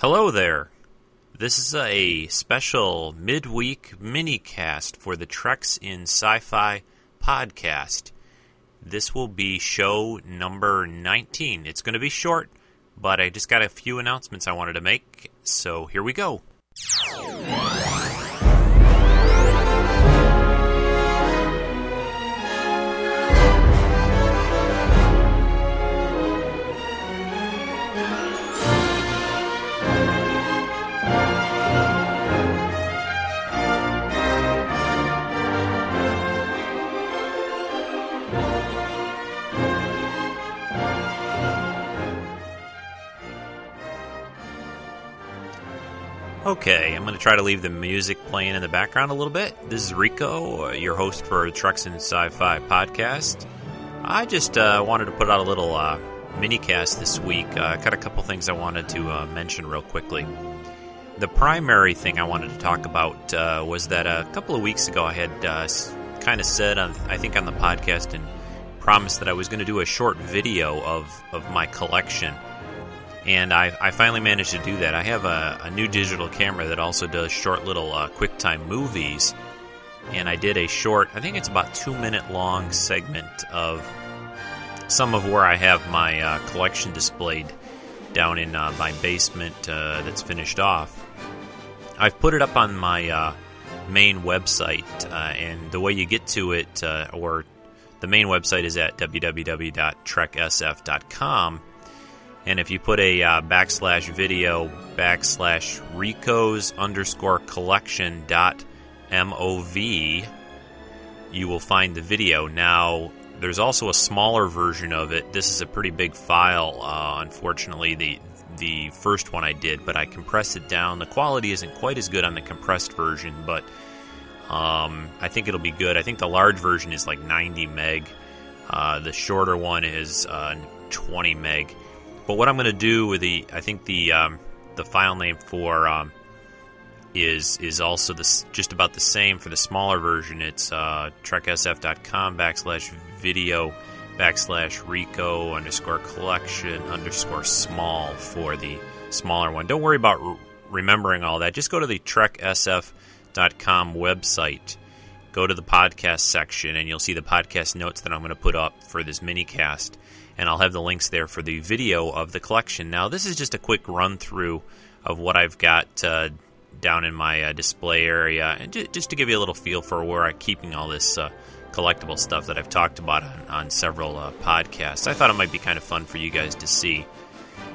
Hello there. This is a special midweek mini cast for the Treks in Sci Fi podcast. This will be show number 19. It's going to be short, but I just got a few announcements I wanted to make, so here we go. Okay, I'm going to try to leave the music playing in the background a little bit. This is Rico, uh, your host for Treks and Sci-Fi podcast. I just uh, wanted to put out a little uh, mini cast this week. Uh, got a couple things I wanted to uh, mention real quickly. The primary thing I wanted to talk about uh, was that a couple of weeks ago I had kind of said, on, I think, on the podcast and promised that I was going to do a short video of, of my collection – and I, I finally managed to do that. I have a, a new digital camera that also does short little uh, QuickTime movies, and I did a short, I think it's about two minute long segment of some of where I have my uh, collection displayed down in uh, my basement uh, that's finished off. I've put it up on my uh, main website, uh, and the way you get to it, or the main website is at www.treksf.com and if you put a uh, backslash video backslash Rico's underscore collection dot mov, you will find the video. Now, there's also a smaller version of it. This is a pretty big file. Uh, unfortunately, the the first one I did, but I compressed it down. The quality isn't quite as good on the compressed version, but um, I think it'll be good. I think the large version is like 90 meg. Uh, the shorter one is uh, 20 meg. But what I'm going to do with the, I think the um, the file name for um, is is also this just about the same for the smaller version. It's uh, treksf.com backslash video backslash Rico underscore collection underscore small for the smaller one. Don't worry about re- remembering all that. Just go to the treksf.com website. Go to the podcast section, and you'll see the podcast notes that I'm going to put up for this mini cast and I'll have the links there for the video of the collection. Now, this is just a quick run through of what I've got uh, down in my uh, display area, and j- just to give you a little feel for where I'm keeping all this uh, collectible stuff that I've talked about on, on several uh, podcasts. I thought it might be kind of fun for you guys to see.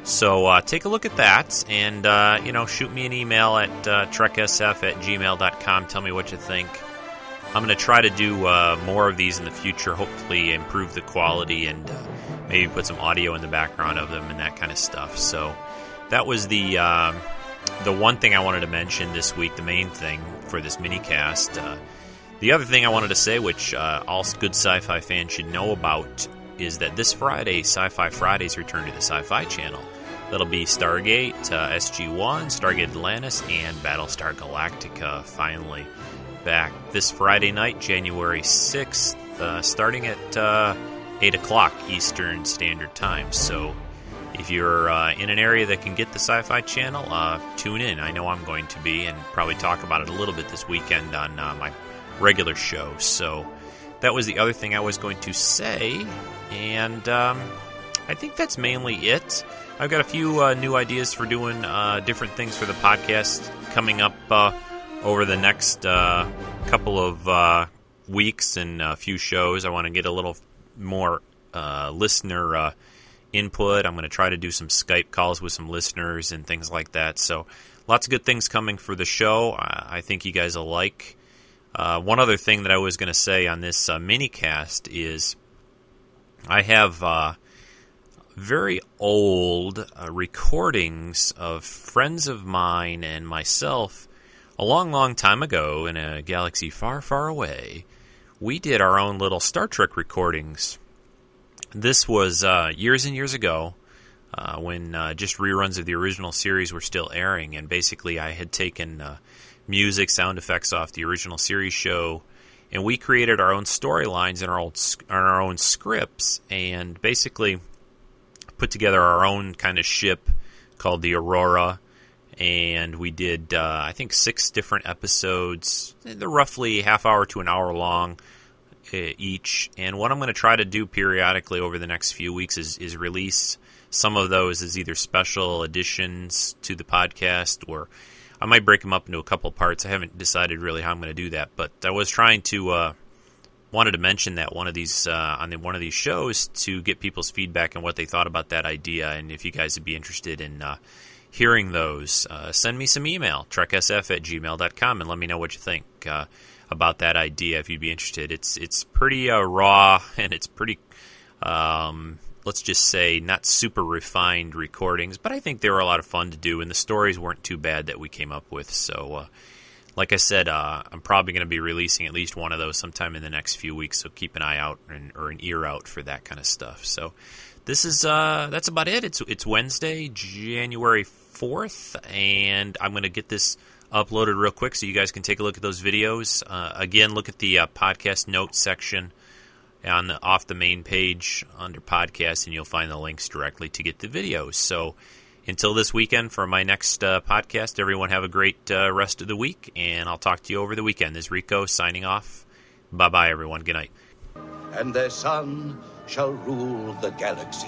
So uh, take a look at that, and uh, you know, shoot me an email at treksf at gmail.com. Tell me what you think. I'm going to try to do more of these in the future, hopefully improve the quality and maybe put some audio in the background of them and that kind of stuff. So that was the um, the one thing I wanted to mention this week, the main thing for this mini cast. Uh, the other thing I wanted to say, which uh, all good sci-fi fans should know about, is that this Friday, Sci-Fi Fridays return to the Sci-Fi Channel. That'll be Stargate, uh, SG-1, Stargate Atlantis, and Battlestar Galactica finally back this Friday night, January 6th, uh, starting at uh, 8 o'clock Eastern Standard Time. So if you're uh, in an area that can get the Sci Fi Channel, uh, tune in. I know I'm going to be, and probably talk about it a little bit this weekend on uh, my regular show. So that was the other thing I was going to say, and um, I think that's mainly it. I've got a few uh, new ideas for doing different things for the podcast coming up over the next uh, couple of uh, weeks and a few shows. I want to get a little more uh, listener uh, input. I'm going to try to do some Skype calls with some listeners and things like that. So, lots of good things coming for the show. I think you guys will like. Uh, one other thing that I was going to say on this uh, mini cast is I have very old recordings of friends of mine and myself a long, long time ago, in a galaxy far, far away, we did our own little Star Trek recordings. This was uh, years and years ago uh, when uh, just reruns of the original series were still airing, and basically I had taken uh, music, sound effects off the original series show, and we created our own storylines and our, old, our own scripts, and basically put together our own kind of ship called the Aurora and we did uh, I think six different episodes. They're roughly half hour to an hour long uh, each. And what I'm going to try to do periodically over the next few weeks is is release some of those as either special additions to the podcast or I might break them up into a couple parts. I haven't decided really how I'm going to do that, but I was trying to uh, wanted to mention that one of these uh, on the, one of these shows to get people's feedback and what they thought about that idea, and if you guys would be interested in uh, hearing those, uh, send me some email treksf at gmail.com and let me know what you think uh, about that idea if you'd be interested. It's it's pretty uh, raw and it's pretty. Um, let's just say not super refined recordings, but I think they were a lot of fun to do, and the stories weren't too bad that we came up with. So, uh, like I said, uh, I'm probably going to be releasing at least one of those sometime in the next few weeks. So keep an eye out and, or an ear out for that kind of stuff. So this is uh, that's about it. It's it's Wednesday, January fourth, and I'm going to get this uploaded real quick so you guys can take a look at those videos. Uh, again, look at the uh, podcast notes section on the, off the main page under podcast, and you'll find the links directly to get the videos. So until this weekend for my next uh, podcast, everyone have a great uh, rest of the week, and I'll talk to you over the weekend. This is Rico signing off. Bye bye, everyone. Good night. And their son shall rule the galaxy.